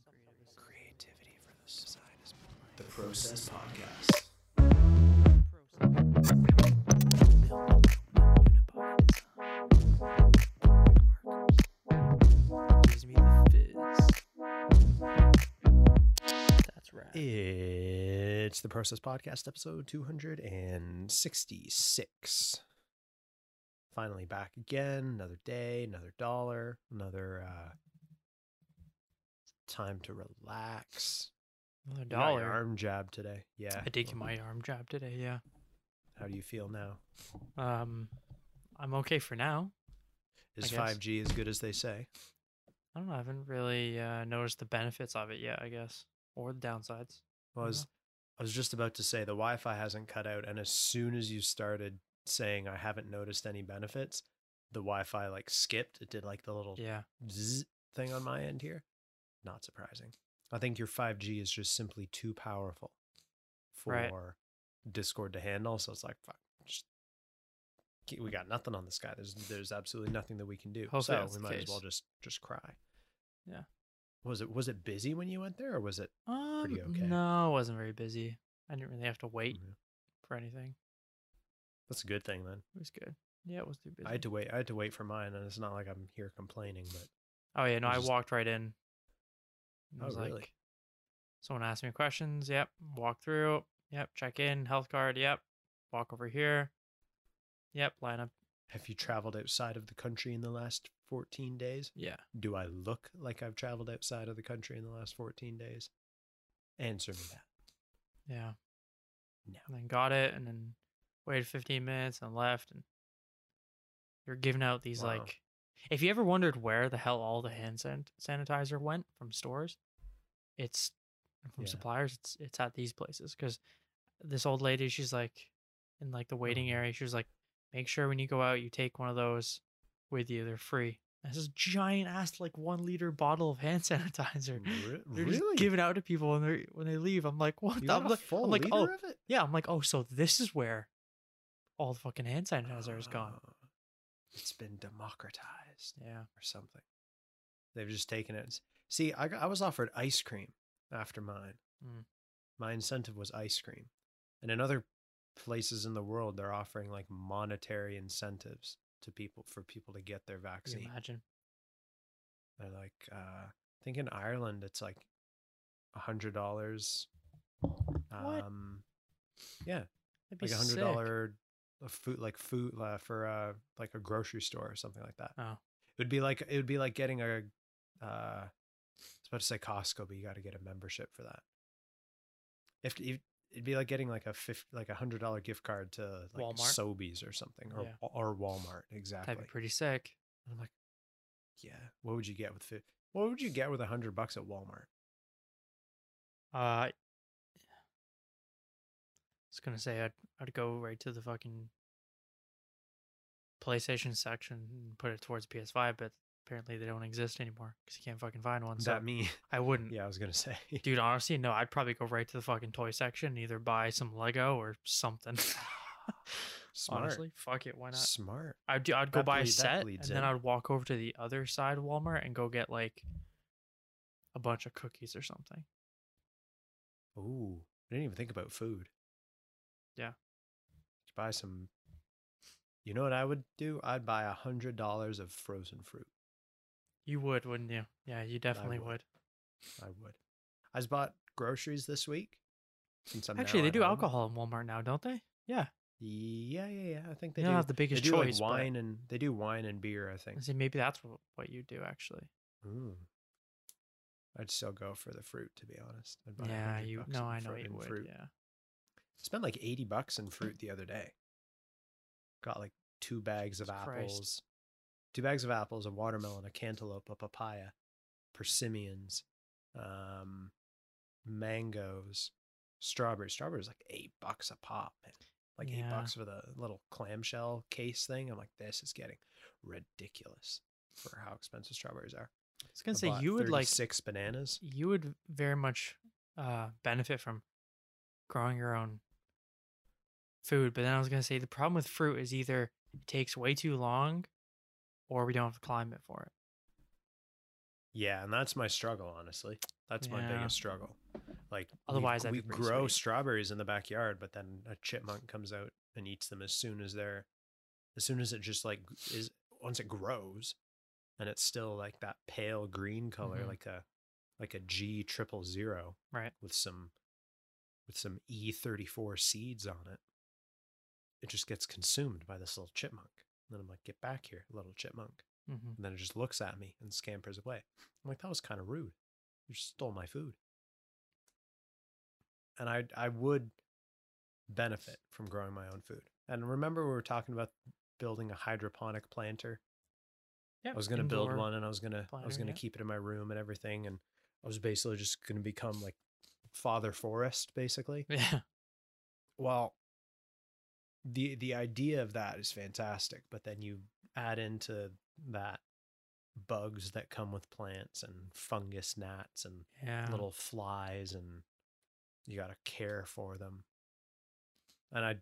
Some creative Creativity for the side is the Process Podcast. Gives me the fizz. That's right. It's the Process Podcast, episode 266. Finally back again. Another day, another dollar, another uh, time to relax. Another You got your dollar. arm jab today. Yeah. I did get my arm job today. Yeah. How do you feel now? Um, I'm okay for now. Is 5G as good as they say? I don't know. I haven't really uh, noticed the benefits of it yet. I guess, or the downsides. Well, I was, I was just about to say the Wi Fi hasn't cut out. And as soon as you started saying I haven't noticed any benefits, the Wi Fi like skipped. It did like the little Yeah. zzz thing on my end here. Not surprising. I think your 5G is just simply too powerful for Right. Discord to handle. So it's like, fuck, just we got nothing on this guy. There's there's absolutely nothing that we can do. Hopefully so we might as well just just cry. Yeah. Was it was it busy when you went there, or was it? Um, okay. No, it wasn't very busy. I didn't really have to wait Mhm. for anything. That's a good thing then. It was good. Yeah, it was too busy. I had to wait. I had to wait for mine, and it's not like I'm here complaining, but Oh yeah, no, I just- walked right in. It Oh, was really? like someone asked me questions. Yep. Walk through. Yep. Check in. Health card. Yep. Walk over here. Yep. Line up. have you traveled outside of the country in the last 14 days? Yeah. Do I look like I've traveled outside of the country in the last 14 days? Answer me that. Yeah. No. And then got it, and then waited 15 minutes and left. And you're giving out these Wow. like. If you ever wondered where the hell all the hand san- sanitizer went from stores, it's from Yeah. suppliers. It's it's at these places because this old lady, she's like in like the waiting Mhm. area. She was like, make sure when you go out, you take one of those with you. They're free. And This is giant ass like one liter bottle of hand sanitizer. Re- They're really? just giving out to people when they when they leave. I'm like, what? I'm a like, full I'm like, oh, of it? yeah. I'm like, oh, so this is where all the fucking hand sanitizer is gone. Oh, It's been democratized Yeah. or something. They've just taken it. See, I, got, I was offered ice cream after mine. Mm. My incentive was ice cream. And in other places in the world, they're offering like monetary incentives to people for people to get their vaccine. imagine? They're like, uh, I think in Ireland it's like a hundred dollars. Um, yeah, That'd like a hundred dollar a food like food uh, for uh like a grocery store or something like that. Oh. It would be like it would be like getting a uh I was about to say Costco, but you got to get a membership for that. If if- it'd be like getting like a fifty like a hundred dollar gift card to like Walmart? Sobeys or something or Yeah. or Walmart exactly. That'd be pretty sick. And I'm like, yeah. What would you get with fi- What would you get with a hundred bucks at Walmart? Uh, I was gonna say I'd I'd go right to the fucking PlayStation section and put it towards PS5, but apparently they don't exist anymore because you can't fucking find one. Is So that me? I wouldn't. yeah, I was gonna say. Dude, honestly, no. I'd probably go right to the fucking toy section, and either buy some Lego or something. Smart. Honestly, fuck it. Why not? Smart. I'd do, I'd go That buy a set, and bleeds then in. I'd walk over to the other side of Walmart and go get like a bunch of cookies or something. Ooh, I didn't even think about food. Yeah. Just buy some. You know what I would do? I'd buy a hundred dollars of frozen fruit. You would, wouldn't you? Yeah, you definitely would. would. I would. I just bought groceries this week. Since I'm Actually, they do home. alcohol in Walmart now, don't they? Yeah. Yeah, yeah, yeah. I think they They do. have the They biggest do choice. like wine and they do wine and beer. I think. I see, maybe that's what, you do actually. Ooh. I'd still go for the fruit, to be honest. I'd buy Yeah, 100 you. No, I know you would. Fruit. Yeah. Spent like eighty bucks in fruit the other day. Got like two bags of Christ. apples, two bags of apples, a watermelon, a cantaloupe, a papaya, persimmons, um, mangoes, strawberries. Strawberries like eight bucks a pop, man. Like eight bucks for the little clamshell case thing. I'm like, this is getting ridiculous for how expensive strawberries are. I was gonna say you would like six bananas. you would very much uh benefit from growing your own food. But then I was gonna say the problem with fruit is either it takes way too long, or we don't have the climate for it. Yeah, and that's my struggle, honestly. That's my biggest struggle. Like Otherwise, we, grow sweet. strawberries in the backyard, but then a chipmunk comes out and eats them as soon as they're, as soon as it just like is once it grows, and it's still like that pale green color, Mhm. like a, like a G triple zero, Right. with some, with some E thirty four seeds on it. It just gets consumed by this little chipmunk. And then I'm like, get back here, little chipmunk. hmm And then it just looks at me and scampers away. I'm like, that was kind of rude. You just stole my food. And I I would benefit from growing my own food. And remember we were talking about building a hydroponic planter. Yeah. I was gonna build one and I was gonna I was gonna yeah. keep it in my room and everything. And I was basically just gonna become like Father Forest, basically. Yeah. Well, the the idea of that is fantastic, but then you add into that bugs that come with plants and fungus gnats and Yeah. little flies and you got to care for them. And I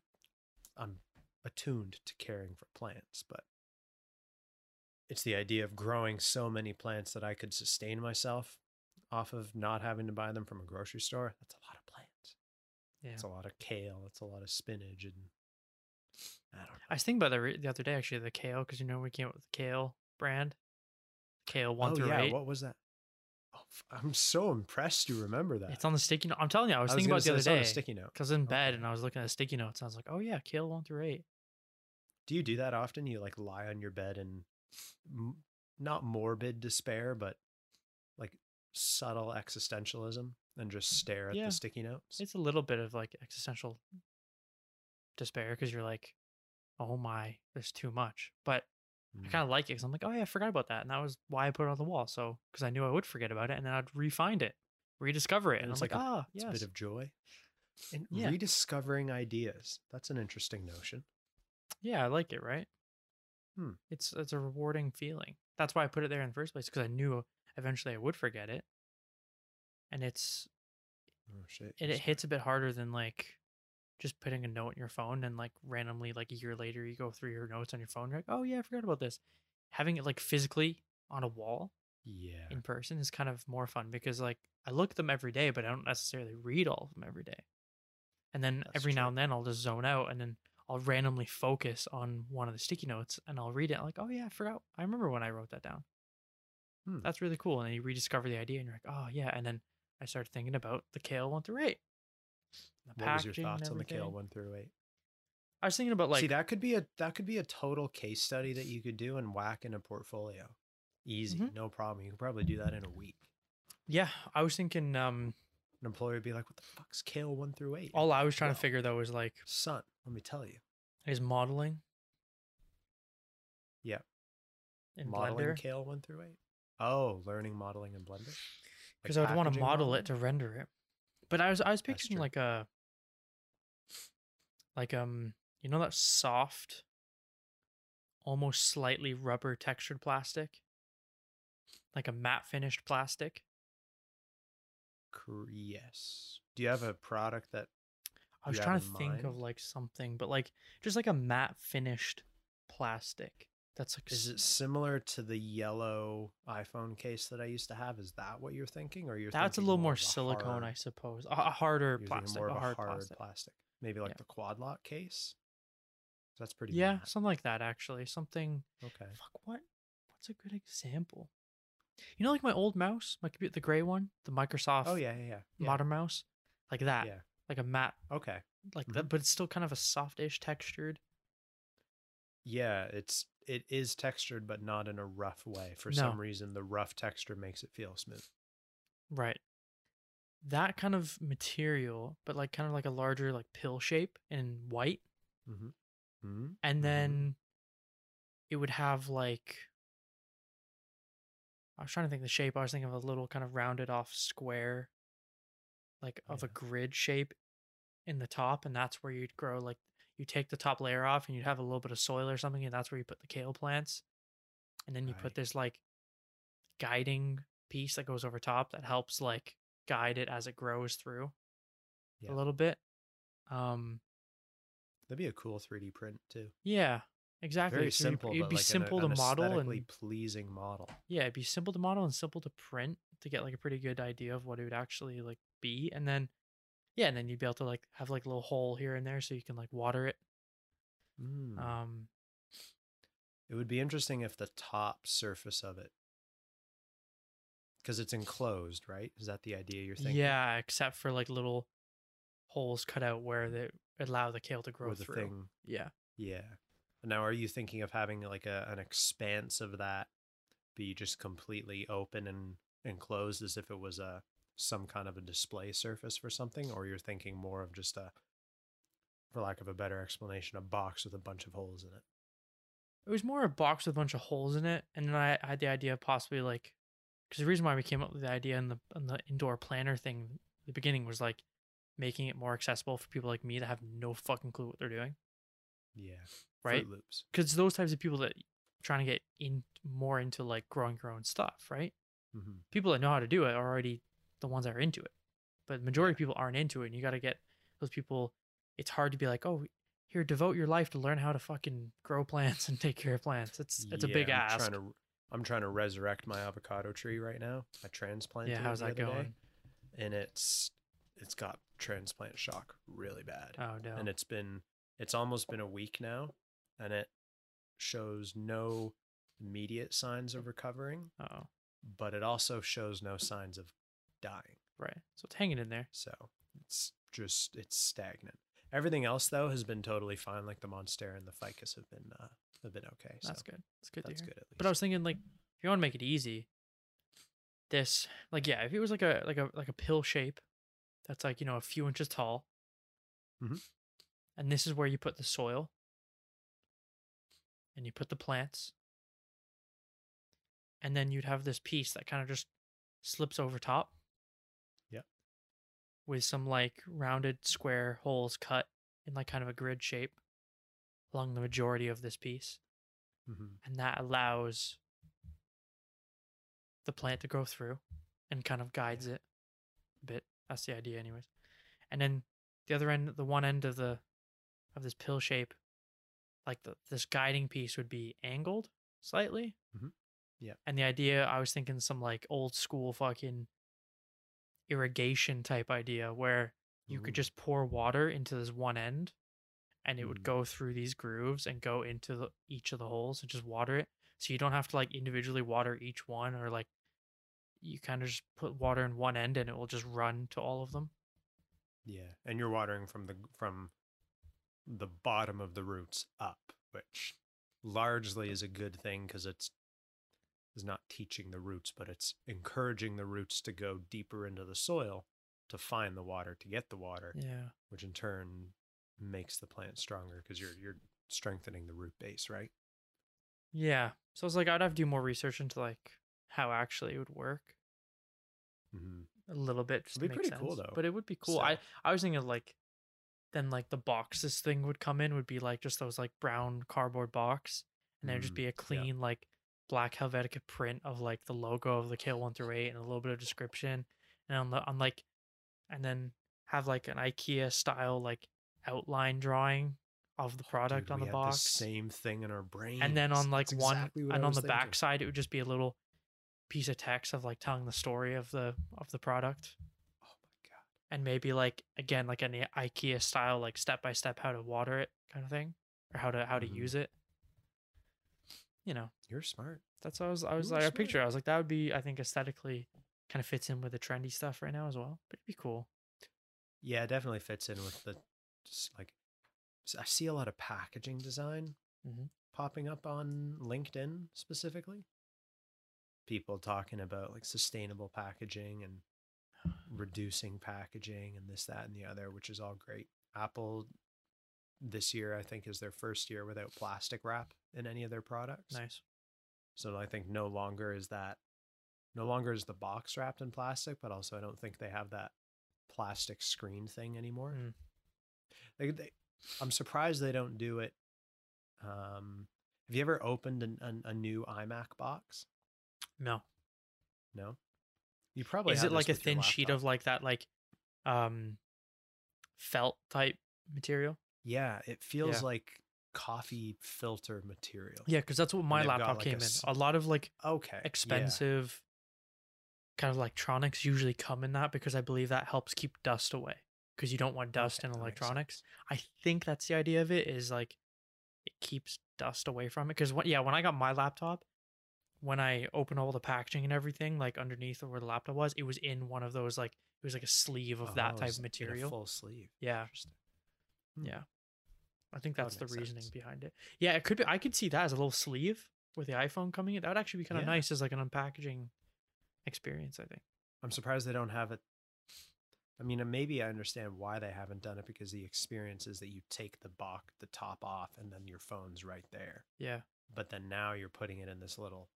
I'm attuned to caring for plants, but it's the idea of growing so many plants that I could sustain myself off of not having to buy them from a grocery store. That's a lot of plants. Yeah. It's a lot of kale. It's a lot of spinach, and I don't know. I was thinking about that re- the other day, actually, the kale, because you know we came up with the kale brand, kale oh, one oh through yeah, eight. what was that? Oh, I'm so impressed you remember that. It's on the sticky note. I'm telling you, I was I thinking about the other it's on day sticky note. because in bed and I was looking at the sticky notes. And I was like, oh yeah, kale one through eight. Do you do that often? You like lie on your bed and m- not morbid despair, but like subtle existentialism, and just mm, stare at Yeah. the sticky notes. It's a little bit of like existential despair because you're like, oh my, there's too much. But I Mm. kind of like it because I'm like, oh yeah, I forgot about that, and that was why I put it on the wall. So because I knew I would forget about it, and then I'd re-find it, rediscover it, And and, it's I'm like, like a- ah, It's a bit of joy. And Yeah. rediscovering ideas. That's an interesting notion. yeah, I like it, right? Hmm. It's it's a rewarding feeling. That's why I put it there in the first place because I knew eventually I would forget it, and it's Oh shit. it, it hits a bit harder than like just putting a note in your phone and like randomly like a year later you go through your notes on your phone you're like oh yeah i forgot about this. Having it like physically on a wall Yeah. in person is kind of more fun because like i look at them every day but i don't necessarily read all of them every day. And then That's every now and then i'll just zone out and then i'll randomly focus on one of the sticky notes and i'll read it like oh yeah i forgot i remember when i wrote that down. Hmm. that's really cool and then you rediscover the idea and you're like oh yeah and then i started thinking about the kale one through eight the What was your thoughts on the kale one through eight? I was thinking about like See, that could be a that could be a total case study that you could do and whack in a portfolio. Easy, Mhm. no problem. You could probably do that in a week. yeah, I was thinking um An employer would be like, "What the fuck's kale one through eight? all I was trying to figure though was like Son, let me tell you, is modeling Yeah. in modeling Blender kale one through eight. Oh, learning modeling in Blender. because I would want to model modeling? it to render it. But I was I was picturing like a like um you know that soft almost slightly rubber textured plastic like a matte finished plastic. Yes. Do you have a product that? I was trying to in think of like something, but like just like a matte finished plastic. That's like Is it similar to the yellow iPhone case that I used to have? Is that what you're thinking, or you're That's a little more a silicone, I suppose. A, harder plastic, more of a a hard, hard plastic. plastic. Maybe like Yeah. the quad lock case. That's pretty. Yeah, matte. something like that. Actually, something. Okay. Fuck. What? What's a good example? You know, like my old mouse, my computer, the gray one, the Microsoft Oh yeah, yeah, yeah. yeah. modern mouse, like that, Yeah. like a matte, Okay. like Mhm. that, but it's still kind of a softish textured. Yeah, it's it is textured, but not in a rough way. For No. some reason, the rough texture makes it feel smooth. Right. That kind of material, but like kind of like a larger like pill shape in white, Mm-hmm. Mm-hmm. and Mhm. then it would have like I was trying to think of the shape. I was thinking of a little kind of rounded off square, like of a grid shape in the top, and that's where you'd grow like you take the top layer off and you'd have a little bit of soil or something, and that's where you put the kale plants. And then you Right. put this like guiding piece that goes over top that helps like guide it as it grows through Yeah. a little bit. Um That'd be a cool 3D print too. yeah. exactly. Very so simple, It'd be like simple an to model and pleasing model. yeah, it'd be simple to model and simple to print to get like a pretty good idea of what it would actually like be, and then yeah, and then you'd be able to like have like a little hole here and there so you can like water it. Mm. Um, It would be interesting if the top surface of it, because it's enclosed, right? Is that the idea you're thinking? yeah, except for like little holes cut out where they allow the kale to grow through. thing, Yeah, yeah. Now, are you thinking of having like a an expanse of that be just completely open and enclosed as if it was a some kind of a display surface for something, or you're thinking more of just a, for lack of a better explanation, a box with a bunch of holes in it? it was more a box with a bunch of holes in it, and then I I had the idea of possibly like, because the reason why we came up with the idea in the in the indoor planner thing, at the beginning was like making it more accessible for people like me that have no fucking clue what they're doing, Yeah. right? Because those types of people that trying to get in more into like growing your own stuff, right? hmm People that know how to do it are already the ones that are into it, but the majority of people aren't into it, and you got to get those people. It's hard to be like, oh, here, devote your life to learn how to fucking grow plants and take care of plants. It's it's a big Yeah, I'm ask. Trying to, I'm trying to resurrect my avocado tree right now. I transplanted. Yeah, how's that other day, going? and it's it's got transplant shock really bad, Oh no. and it's been it's almost been a week now, and it shows no immediate signs of oh. recovering, Oh, but it also shows no signs of dying. right. So it's hanging in there. So it's just it's stagnant. Everything else though has been totally fine. Like the monstera and the ficus have been uh, have been okay. So That's good. That's good That's good at least. But I was thinking like, if you want to make it easy, this like yeah, if it was like a like a like a pill shape, that's like you know a few inches tall. mm-hmm. And this is where you put the soil. And you put the plants. And then you'd have this piece that kind of just slips over top. With some like rounded square holes cut in like kind of a grid shape along the majority of this piece Mhm. and that allows the plant to grow through and kind of guides it a bit. That's the idea, anyways. And then the other end, the one end of the of this pill shape, like the this guiding piece would be angled slightly. Mhm. Yeah. And the idea, I was thinking some like old school fucking irrigation type idea where you could just pour water into this one end and it would Mm. go through these grooves and go into the, each of the holes and just water it. So you don't have to like individually water each one or like you kind of just put water in one end and it will just run to all of them. Yeah, and you're watering from the from the bottom of the roots up, which largely is a good thing because it's is not teaching the roots, but it's encouraging the roots to go deeper into the soil to find the water to get the water, yeah which in turn makes the plant stronger because you're you're strengthening the root base, right? yeah so it's like i'd have to do more research into like how actually it would work Mm-hmm. a little bit just It'd be pretty cool, though. but it would be cool So- i i was thinking of like then like the box this thing would come in would be like just those like brown cardboard box and there'd just be a clean like black helvetica print of like the logo of the kale one through eight and a little bit of description and on the on like and then have like an ikea style like outline drawing of the product Dude, on the box. same thing in our brain, and then on like one and on the back back side it would just be a little piece of text of like telling the story of the of the product. Oh my god. and maybe like again like an ikea style like step by step how to water it kind of thing or how to how to Mhm. use it you know You're smart. that's what i was i was You like a picture i was like that would be i think aesthetically kind of fits in with the trendy stuff right now as well but it'd be cool Yeah, it definitely fits in with the just like I see a lot of packaging design Mhm. popping up on LinkedIn specifically. People talking about like sustainable packaging and reducing packaging and this, that, and the other, which is all great. Apple this year, I think, is their first year without plastic wrap in any of their products. nice So I think no longer is that no longer is the box wrapped in plastic, but also I don't think they have that plastic screen thing anymore. Mm. Like they, I'm surprised they don't do it. Um, have you ever opened an, an, a new iMac box? no No. You probably is it like a thin sheet of like that like um felt type material Yeah, it feels Yeah. like coffee filter material. Yeah, because that's what my laptop like, came a in. A lot of like Okay. yeah. expensive kind of electronics usually come in that because I believe that helps keep dust away because you don't want dust Okay, in electronics. I think that's the idea of it is like it keeps dust away from it because yeah, when I got my laptop, when I opened all the packaging and everything, like underneath where the laptop was, it was in one of those like it was like a sleeve of that Oh, type of material. full sleeve. Yeah, Interesting. Yeah. I think That that's the reasoning sense. behind it. Yeah, it could be. I could see that as a little sleeve with the iPhone coming in. That would actually be kind of Yeah. nice as like an unpackaging experience. I think. I'm surprised they don't have it. I mean, maybe I understand why they haven't done it because the experience is that you take the box, the top off, and then your phone's right there. Yeah. But then now you're putting it in this little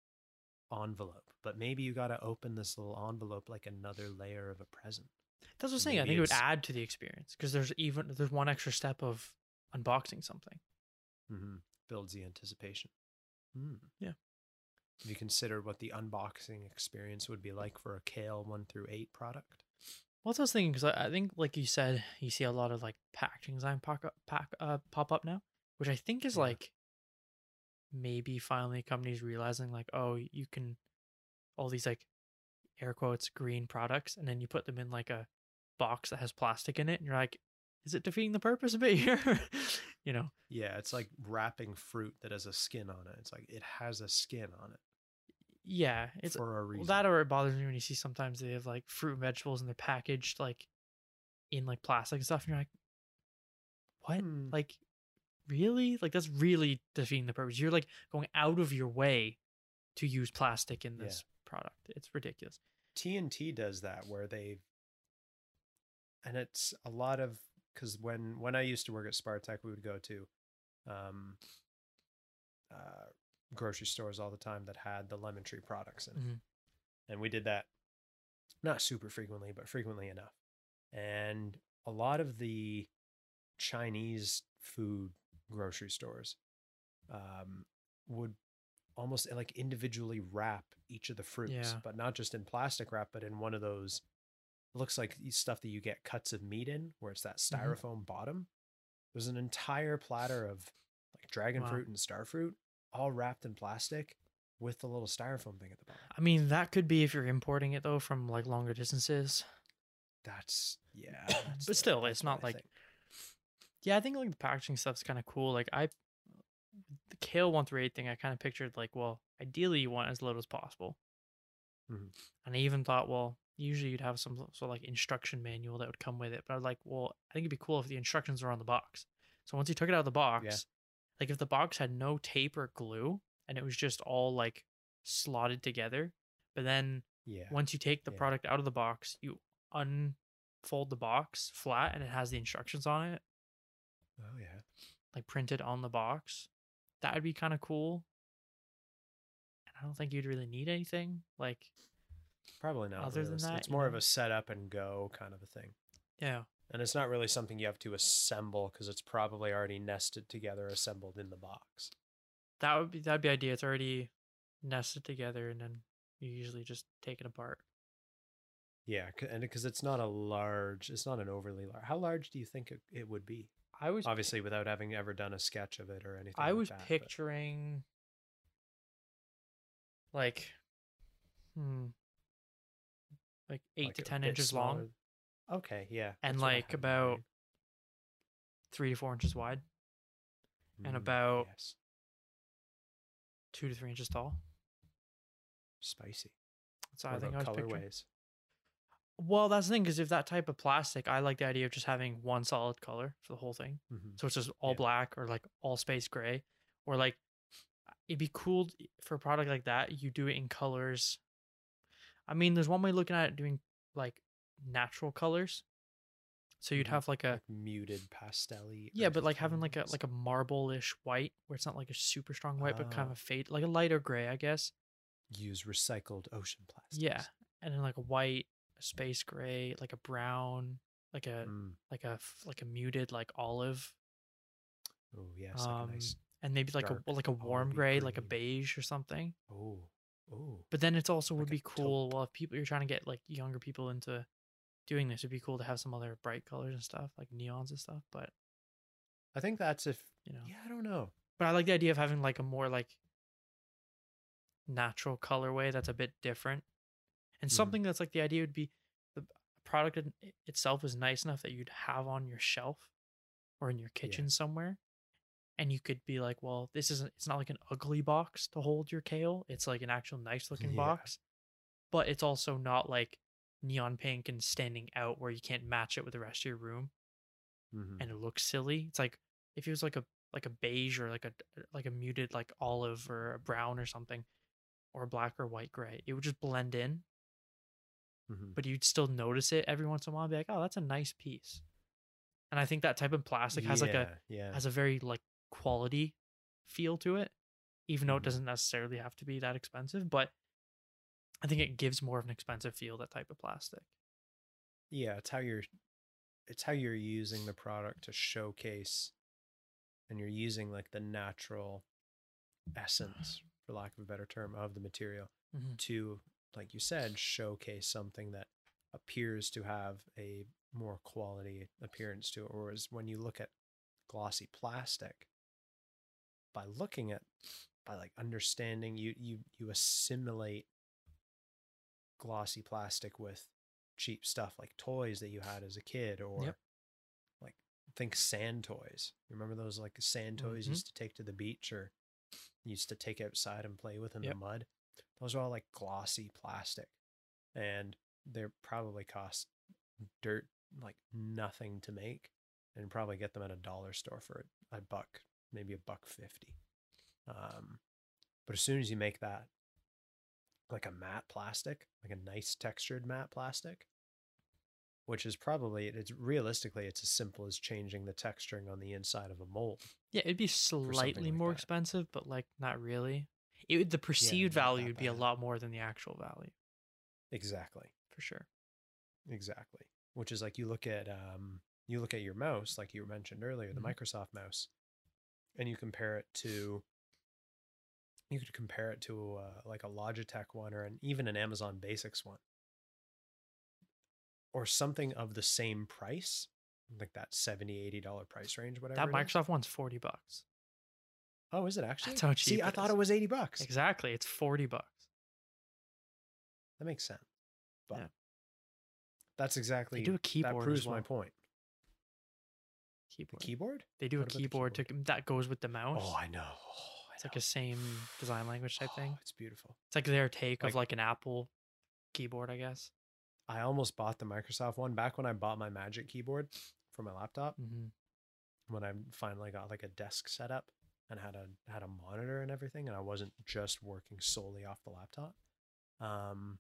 envelope. But maybe you got to open this little envelope like another layer of a present. That's what I'm saying. I think it would it's- add to the experience because there's even there's one extra step of unboxing something. hmm Builds the anticipation. Hmm. Yeah. Have you considered what the unboxing experience would be like for a Kale 1 through 8 product? Well, that's what I was thinking because I, I think, like you said, you see a lot of like packaging design pop up, pack, uh, pop up now, which I think is Yeah. like maybe finally companies realizing like, oh, you can all these like air quotes green products, and then you put them in like a box that has plastic in it, and you're like, is it defeating the purpose of it here? you know? Yeah, it's like wrapping fruit that has a skin on it. It's like it has a skin on it Yeah, it's for a Well, reason. that or it bothers me when you see sometimes they have like fruit and vegetables and they're packaged like in like plastic and stuff, and you're like, what? Hmm. Like, really? Like that's really defeating the purpose. You're like going out of your way to use plastic in Yeah. this product. It's ridiculous. TNT does that where they and it's a lot of because when when I used to work at Spartak, we would go to um, uh, grocery stores all the time that had the lemon tree products in it, Mhm. and we did that not super frequently, but frequently enough. And a lot of the Chinese food grocery stores um, would almost like individually wrap each of the fruits, Yeah. but not just in plastic wrap, but in one of those. It looks like stuff that you get cuts of meat in, where it's that Mm-hmm. styrofoam bottom. There's an entire platter of like dragon Wow. fruit and star fruit, all wrapped in plastic with the little styrofoam thing at the bottom. I mean, that could be if you're importing it though from like longer distances. That's yeah. that's But still, it's not like- think. Yeah, I think like the packaging stuff's kind of cool. Like I, the kale one through eight thing, I kind of pictured like, well, ideally you want as little as possible. Mhm. And I even thought, well, usually you'd have some sort of like instruction manual that would come with it. But I was like, well, I think it'd be cool if the instructions were on the box. So once you took it out of the box, like if the box had no tape or glue and it was just all like slotted together, but then yeah. once you take the Yeah. product out of the box, you unfold the box flat and it has the instructions on it Oh yeah. like printed on the box. That would be kind of cool. And I don't think you'd really need anything. Like, Probably not. Other than that, it's more of a setup and go kind of a thing. yeah, And it's not really something you have to assemble because it's probably already nested together, assembled in the box. that would be that'd be idea. It's already nested together, and then you usually just take it apart. Yeah, and because it's not a large, it's not an overly large. How large do you think it, it would be? I was Obviously, without having ever done a sketch of it or anything. I like was that, but- picturing like hmm like eight like to ten inches long. Okay, yeah. And, that's like, about three to four inches wide, and Mm, about- yes, two to three inches tall. spicy. So I think I was picturing. colorways? Well, that's the thing because if that type of plastic, I like the idea of just having one solid color for the whole thing. Mhm. So it's just all Yeah. black or like all space gray, or like it'd be cool for a product like that. You do it in colors. I mean, there's one way of looking at it doing like natural colors. So you'd Mhm. have like a Like muted pastel yeah, but like having like a like a marble-ish white where it's not like a super strong white, but kind Ah. of a fade, like a lighter gray, I guess. use recycled ocean plastics. Yeah, and then like a white, a space gray, like a brown, like a Mm. like a like a muted like olive Oh yes, like um a nice. and maybe like a like a warm gray like a beige or something Oh, oh. but then it's also would Like a be cool taupe. well if people you're trying to get like younger people into doing this it'd be cool to have some other bright colors and stuff like neons and stuff but I think that's if You know. yeah, I don't know. But I like the idea of having like a more like natural colorway that's a bit different. And Mhm. something that's like the idea would be the product itself is nice enough that you'd have on your shelf or in your kitchen somewhere. And you could be like, well, this isn't it's not like an ugly box to hold your kale. It's like an actual nice looking Yeah. box. But it's also not like neon pink and standing out where you can't match it with the rest of your room Mhm. and it looks silly. It's like if it was like a like a beige or like a like a muted like olive or a brown or something, or black or white gray, it would just blend in, Mhm. but you'd still notice it every once in a while. And be like, oh, that's a nice piece. And I think that type of plastic has like a yeah, yeah. has a very like quality feel to it, even though it Mhm. doesn't necessarily have to be that expensive. But I think it gives more of an expensive feel that type of plastic. yeah, it's how you're it's how you're using the product to showcase and you're using like the natural essence for lack of a better term of the material Mhm. to like you said showcase something that appears to have a more quality appearance to it whereas when you look at glossy plastic by looking at by like understanding you you you assimilate glossy plastic with cheap stuff like toys that you had as a kid or Yep. like think sand toys you remember those like sand toys you Mhm. used to take to the beach or used to take outside and play with in Yep. the mud those are all like glossy plastic and they're probably cost dirt like nothing to make and probably get them at a dollar store for a buck maybe a buck 50 um but as soon as you make that like a matte plastic like a nice textured matte plastic which is probably it's realistically it's as simple as changing the texturing on the inside of a mold Yeah, it'd be slightly like more that. expensive, but like not really. It would, the perceived not value would be a lot more than the actual value exactly for sure. Exactly. Which is like you look at um you look at your mouse, like you mentioned earlier, the Mhm. Microsoft mouse, and you compare it to you could compare it to uh, like a Logitech one or an even an Amazon Basics one. Or something of the same price, like that 70 80 dollar price range whatever. That is. Microsoft one's forty bucks. Oh, is it actually? That's how cheap See, I it thought it was 80 bucks. Exactly, it's forty bucks. That makes sense. But Yeah. that's exactly do a that keyboard as proves my well. Point. The Keyboard. keyboard? They do a What about the keyboard, to that goes with the mouse. Oh, I know. Oh, I it's like know. a same design language type thing. Oh, it's beautiful. It's like their take Like- of like an Apple keyboard, I guess. I almost bought the Microsoft one back when I bought my Magic keyboard for my laptop. hmm When I finally got like a desk setup and had a had a monitor and everything, and I wasn't just working solely off the laptop. Um,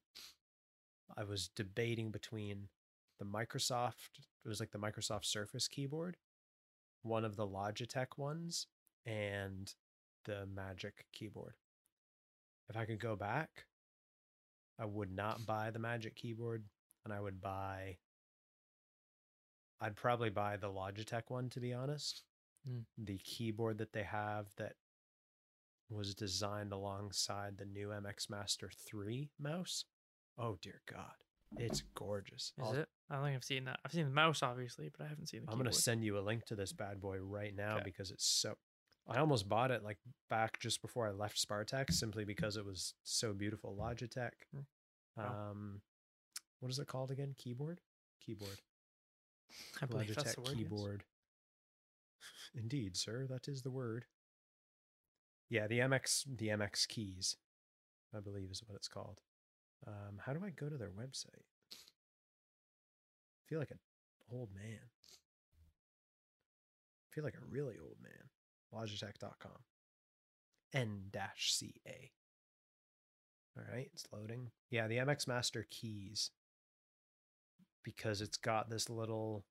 I was debating between the Microsoft. It was like the Microsoft Surface keyboard, one of the Logitech ones, and the Magic keyboard. If I could go back, I would not buy the Magic keyboard and I would buy I'd probably buy the Logitech one to be honest. Mm. The keyboard that they have that was designed alongside the new MX Master 3 mouse. Oh dear god. It's gorgeous. Is I'll- it? I don't think I've seen that. I've seen the mouse, obviously, but I haven't seen the I'm keyboard. going to send you a link to this bad boy right now Okay. because it's so I almost bought it like back just before I left Spartak simply because it was so beautiful. Logitech. Mm. Wow. Um what is it called again? Keyboard? Keyboard. I believe that's Logitech the word. keyboard. Indeed, sir, that is the word. Yeah, the MX the MX keys, I believe is what it's called. Um, how do I go to their website? I feel like an old man. I feel like a really old man. Logitech.com. N-CA. All right, it's loading. Yeah, the MX Master keys because it's got this little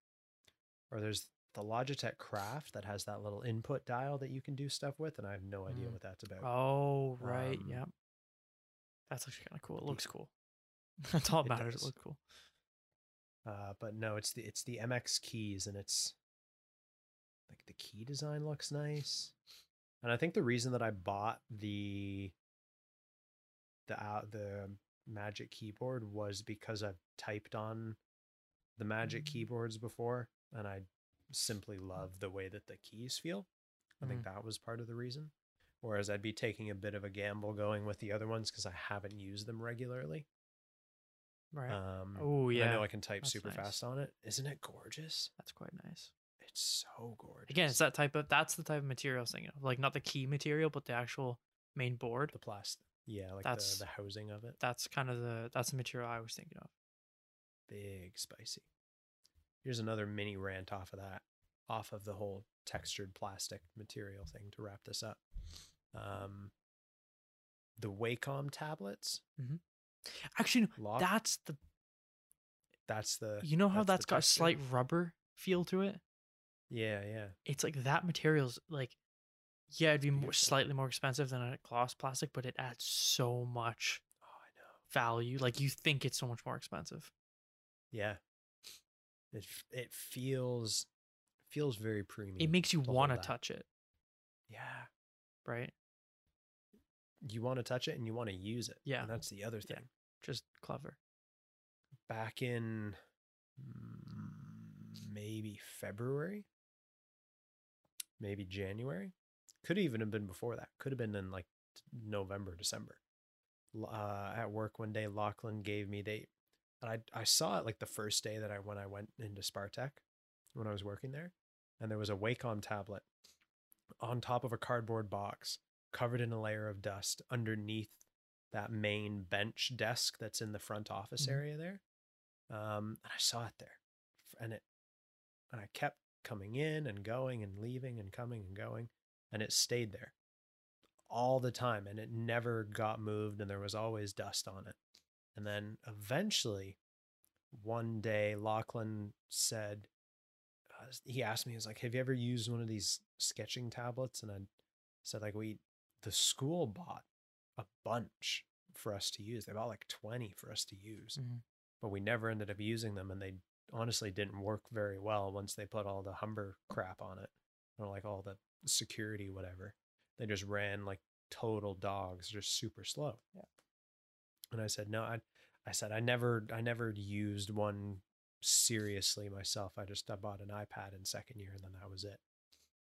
or there's the Logitech Craft that has that little input dial that you can do stuff with and I have no idea Mm. what that's about. Oh, right. Um, yep. That's actually kind of cool. It looks cool. That's all that It matters. does. It looks cool. Uh, but no, it's the it's the MX keys, and it's like the key design looks nice. And I think the reason that I bought the the uh, the Magic keyboard was because I've typed on the Magic Mm. keyboards before, and I simply love the way that the keys feel. I think Mm. that was part of the reason. Whereas I'd be taking a bit of a gamble going with the other ones because I haven't used them regularly. Right. Um, oh yeah. I know I can type that's super nice. fast on it. Isn't it gorgeous? That's quite nice. It's so gorgeous. Again, it's that type of that's the type of material I was thinking of. Like not the key material, but the actual main board. the plastic. Yeah, like That's- the, the housing of it. That's kind of the that's the material I was thinking of. Big spicy. Here's another mini rant off of that, off of the whole textured plastic material thing to wrap this up. Um, the Wacom tablets. Actually, no, Lock, that's the that's the you know how that's that's got a slight rubber feel to it. yeah yeah It's like that material's like, yeah, it'd be more, slightly more expensive than a gloss plastic, but it adds so much oh I know value. Like you think it's so much more expensive. yeah it it feels feels very premium It makes you want to touch it, yeah right? You want to touch it and you want to use it Yeah. and that's the other Yeah. thing Just clever. back in mm, maybe February, maybe January. Could even have been before that. Could have been in like November, December. Uh, at work one day, Lachlan gave me they, and I I saw it like the first day that I when I went into Spartec, when I was working there, and there was a Wacom tablet on top of a cardboard box covered in a layer of dust underneath that main bench desk that's in the front office Mhm. area there. Um, and I saw it there, and it, and I kept coming in and going and leaving and coming and going, and it stayed there all the time, and it never got moved, and there was always dust on it. And then eventually, one day, Lachlan said, uh, he asked me, he was like, "Have you ever used one of these sketching tablets?" And I said, like, we, the school bought a bunch for us to use. They bought like 20 for us to use, Mhm. but we never ended up using them. And they honestly didn't work very well once they put all the Humber crap on it or like all the security, whatever. They just ran like total dogs, just super slow. Yeah. And I said, no, I, I said, I never, I never used one seriously myself. I just, I bought an iPad in second year and then that was it.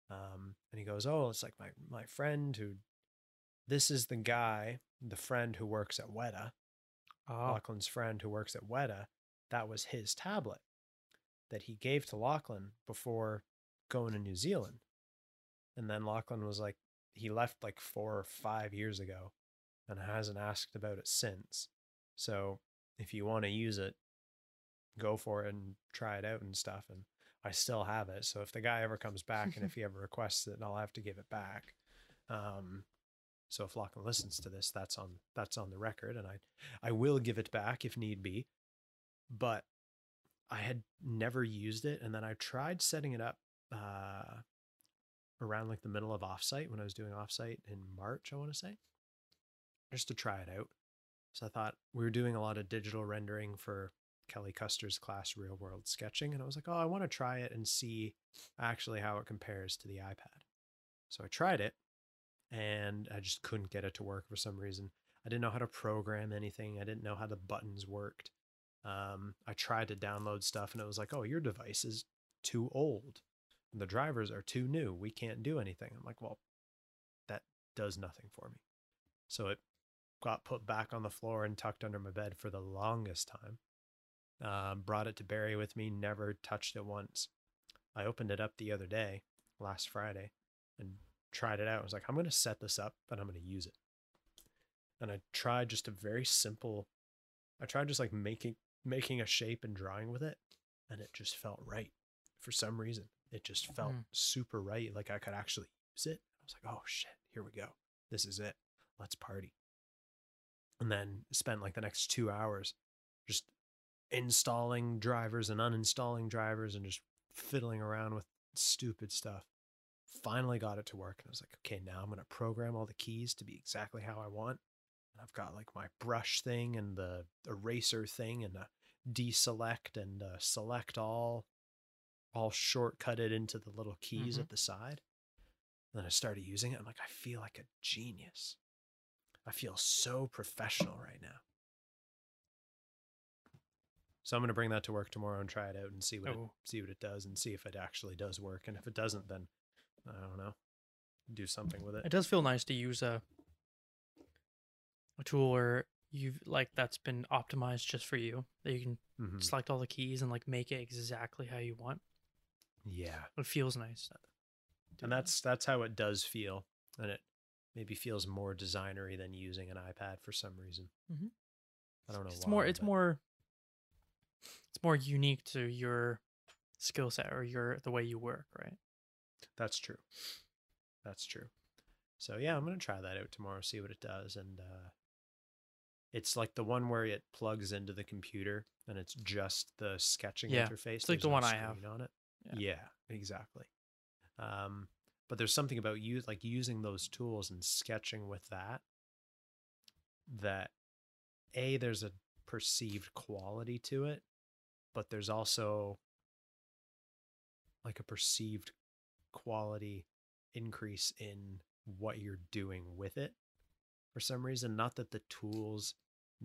Um, and he goes, oh, it's like my, my friend who, this is the guy, the friend who works at Weta, Oh, Lachlan's friend who works at Weta, that was his tablet that he gave to Lachlan before going to New Zealand. And then Lachlan was like, he left like four or five years ago and hasn't asked about it since. So if you want to use it, go for it and try it out and stuff. And I still have it. So if the guy ever comes back and if he ever requests it, I'll have to give it back. Um, so if Lachlan listens to this, that's on that's on the record, and I I will give it back if need be. But I had never used it, and then I tried setting it up uh, around like the middle of offsite when I was doing offsite in March, I want to say, just to try it out. So I thought we were doing a lot of digital rendering for Kelly Custer's class, Real World Sketching, and I was like, oh, I want to try it and see actually how it compares to the iPad. So I tried it, and I just couldn't get it to work for some reason. I didn't know how to program anything. I didn't know how the buttons worked. Um, I tried to download stuff and it was like, oh, your device is too old. And the drivers are too new. We can't do anything. I'm like, well, that does nothing for me. So it got put back on the floor and tucked under my bed for the longest time. Um, brought it to Barrie with me, never touched it once. I opened it up the other day, last Friday, and tried it out. I was like, I'm going to set this up, and I'm going to use it. And I tried just a very simple, I tried just like making making a shape and drawing with it, and it just felt right for some reason. It just felt Mm. super right, like I could actually use it. I was like, oh shit, here we go. This is it. Let's party. And then spent like the next two hours just installing drivers and uninstalling drivers and just fiddling around with stupid stuff finally got it to work and I was like, okay, now I'm going to program all the keys to be exactly how I want. And I've got like my brush thing and the eraser thing and a deselect and uh, select all, all shortcutted into the little keys Mhm. at the side. And then I started using it. I'm like, I feel like a genius. I feel so professional right now. So I'm gonna bring that to work tomorrow and try it out and see what it, Oh. see what it does and see if it actually does work. And if it doesn't, then I don't know, do something with It it. does feel nice to use a a tool where you've like that's been optimized just for you that you can Mhm. select all the keys and like make it exactly how you want. Yeah, It feels nice. and that. that's that's how it does feel, and it maybe feels more designery than using an iPad for some reason. Mhm. I don't know. it's why, more it's but- more it's more unique to your skill set or your the way you work, right? That's true. That's true. So yeah, I'm gonna try that out tomorrow, see what it does, and uh, it's like the one where it plugs into the computer and it's just the sketching Yeah, interface. it's like there's the no one I have. on it. Yeah. Yeah. exactly. Um, but there's something about you like using those tools and sketching with that that a there's a perceived quality to it, but there's also like a perceived quality increase in what you're doing with it for some reason. Not that the tools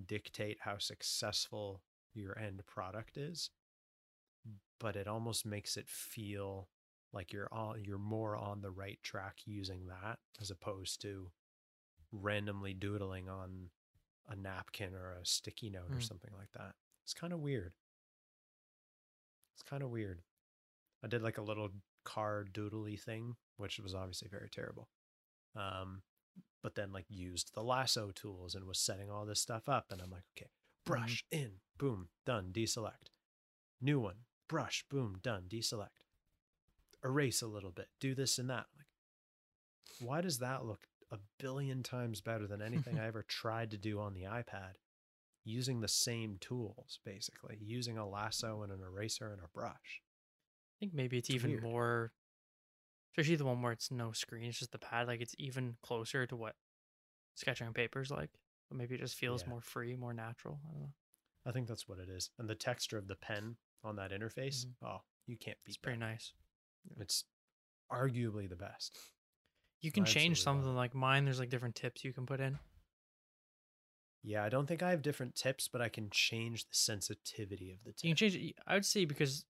dictate how successful your end product is, but it almost makes it feel like you're on you're more on the right track using that as opposed to randomly doodling on a napkin or a sticky note or Mm. something like that. It's kind of weird. It's kind of weird. I did like a little car doodly thing, which was obviously very terrible. Um, but then like used the lasso tools and was setting all this stuff up, and I'm like, okay, brush in, boom, done, deselect. New one, brush, boom, done, deselect. Erase a little bit, do this and that. Like, why does that look a billion times better than anything I ever tried to do on the iPad? Using the same tools, basically, using a lasso and an eraser and a brush. I think maybe it's, It's even weird. more especially the one where it's no screen, it's just the pad, like it's even closer to what sketching on paper is like. But maybe it just feels Yeah. more free, more natural. I don't know. I think that's what it is. And the texture of the pen on that interface, Mhm. oh, you can't beat It's pretty that. nice. It's arguably the best. You can change Absolutely some of them like mine, there's like different tips you can put in. Yeah, I don't think I have different tips, but I can change the sensitivity of the tip. You can change it I would say because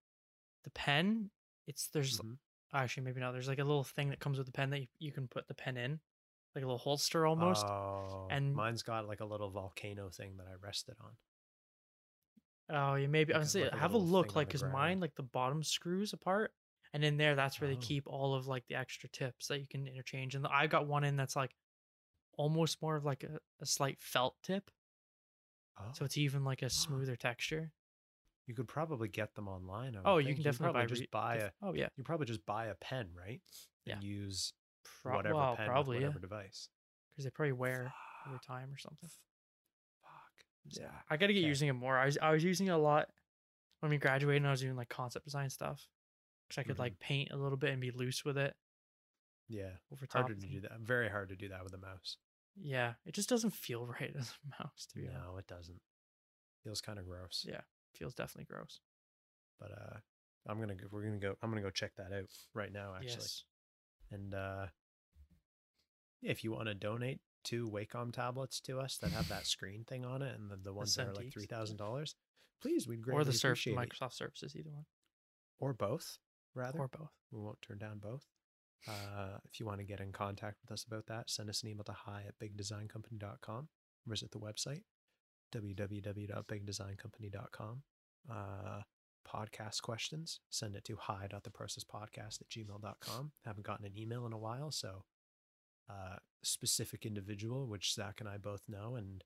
the pen, it's there's Mhm. actually maybe not. There's like a little thing that comes with the pen that you, you can put the pen in. Like a little holster almost. Oh, and- mine's got like a little volcano thing that I rested on. Oh, yeah, maybe I would say like have a look, like because mine, like the bottom screws apart, and in there, that's where they Oh. keep all of like the extra tips that you can interchange. And I got one in that's like almost more of like a, a slight felt tip, Oh, so it's even like a smoother texture. You could probably get them online. I Oh, you think. can definitely probably buy just re- buy a. Oh yeah, You probably just buy a pen, right? Yeah. And use Pro- whatever well, pen probably with yeah, whatever device. because they probably wear over time or something. Fuck. Yeah, I gotta get Okay. using it more. I was I was using it a lot when we graduated. and I was doing like concept design stuff because I could Mhm. like paint a little bit and be loose with it Yeah. over top. Harder to do that. Very hard to do that with a mouse. Yeah, it just doesn't feel right as a mouse to be honest. No, it doesn't. Feels kind of gross. Yeah, feels definitely gross. But uh I'm gonna go we're gonna go I'm gonna go check that out right now actually. Yes. And uh if you want to donate two Wacom tablets to us that have that screen thing on it and the, the ones that are like three thousand dollars, please we'd greatly Or the surf appreciate it. Microsoft Surfaces, either one. Or both, rather. Or both. we won't turn down both. Uh, if you want to get in contact with us about that, send us an email to hi at bigdesigncompany.com. Visit the website, www.bigdesigncompany.com. Uh, podcast questions, send it to hi.theprocesspodcast at gmail.com. Haven't gotten an email in a while, so uh, specific individual, which Zak and I both know, and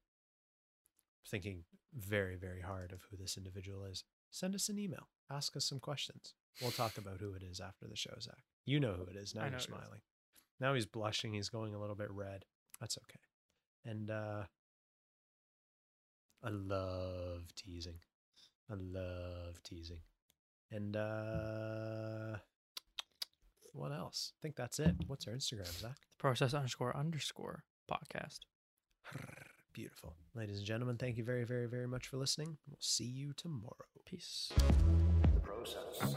thinking very, very hard of who this individual is. Send us an email. Ask us some questions. We'll talk about who it is after the show, Zak. You know who it is. Now I you're know who it is. smiling. Now he's blushing. He's going a little bit red. That's okay. And uh I love teasing. I love teasing. And uh what else? I think that's it. What's our Instagram, Zak? The process underscore underscore podcast. Beautiful. Ladies and gentlemen, thank you very, very, very much for listening. We'll see you tomorrow. Peace. The process.